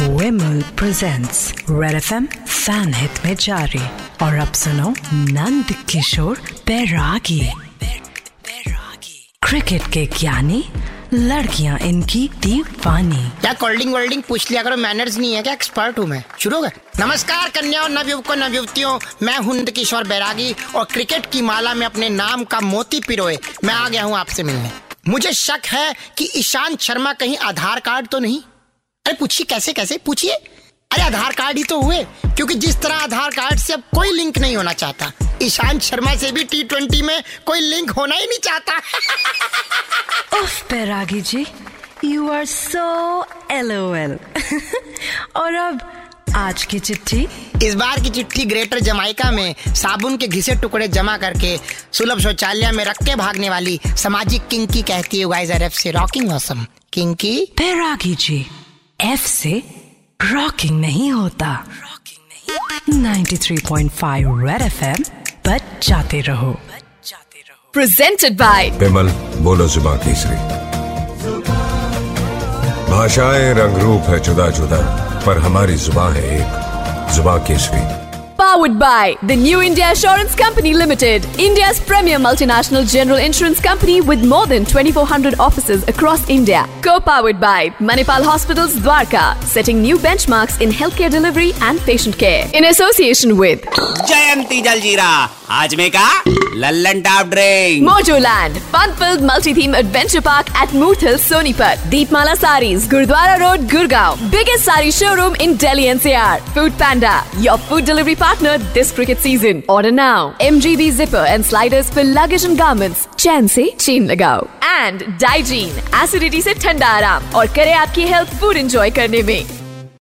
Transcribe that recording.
Vimal presents red FM fan fan हिट में जारी और अब सुनो नंद किशोर बैरागी क्रिकेट के ज्ञानी लड़कियाँ इनकी दीवानी क्या कोल्डिंग वोल्डिंग पूछ लिया करो मैनर्स नहीं है क्या? एक्सपर्ट हूँ मैं। शुरू हो गए नमस्कार कन्याओं नवयुवकों नवयुवतियों, मैं हूँ नंद किशोर बैरागी और क्रिकेट की माला में अपने नाम का मोती पिरोए, मैं आ गया हूँ आपसे मिलने। मुझे शक है कि ईशांत शर्मा कहीं आधार कार्ड तो नहीं? अरे पूछिए कैसे कैसे? पूछिए। अरे आधार कार्ड ही तो हुए क्योंकि जिस तरह आधार कार्ड से अब कोई लिंक नहीं होना चाहता। ईशांत शर्मा से भी टी ट्वेंटी में कोई लिंक होना ही नहीं चाहता। उफ Bairagi ji you are so L और अब आज की चिट्ठी। इस बार की चिट्ठी ग्रेटर जमाइका में साबुन के घिसे टुकड़े जमा करके सुलभ शौचालय में रख के भागने वाली सामाजिक किंकी कहती है गाइस आर एफ़ से रॉकिंग मौसम किंकी? बैरागी जी एफ़ से रॉकिंग नहीं होता। रॉकिंग नहीं 93.5 रेड एफएम बच जाते रहो। प्रेजेंटेड बाय विमल बोलो जुबा केसरी भाषाएँ रंग रूप है जुदा जुदा पर हमारी जुबा है एक जुबा Kesari. powered by the New India Assurance Company Limited, India's premier multinational general insurance company with more than 2400 offices across India. Co-powered by Manipal Hospitals Dwarka, setting new benchmarks in healthcare delivery and patient care. In association with Jayanti Jaljira, Ajmeka, Lallan Drink, Mojo Land, fun-filled multi-theme adventure park at Moot Hill, Sonipat, Deepmala Saris, Gurdwara Road, Gurgaon, biggest sari showroom in Delhi NCR, Food Panda, your food delivery partner this cricket season. Order now. MGB zipper and sliders for luggage and garments. चैन से चीन लगाओ and Digene acidity से ठंडा आराम और करे आपकी health food enjoy करने में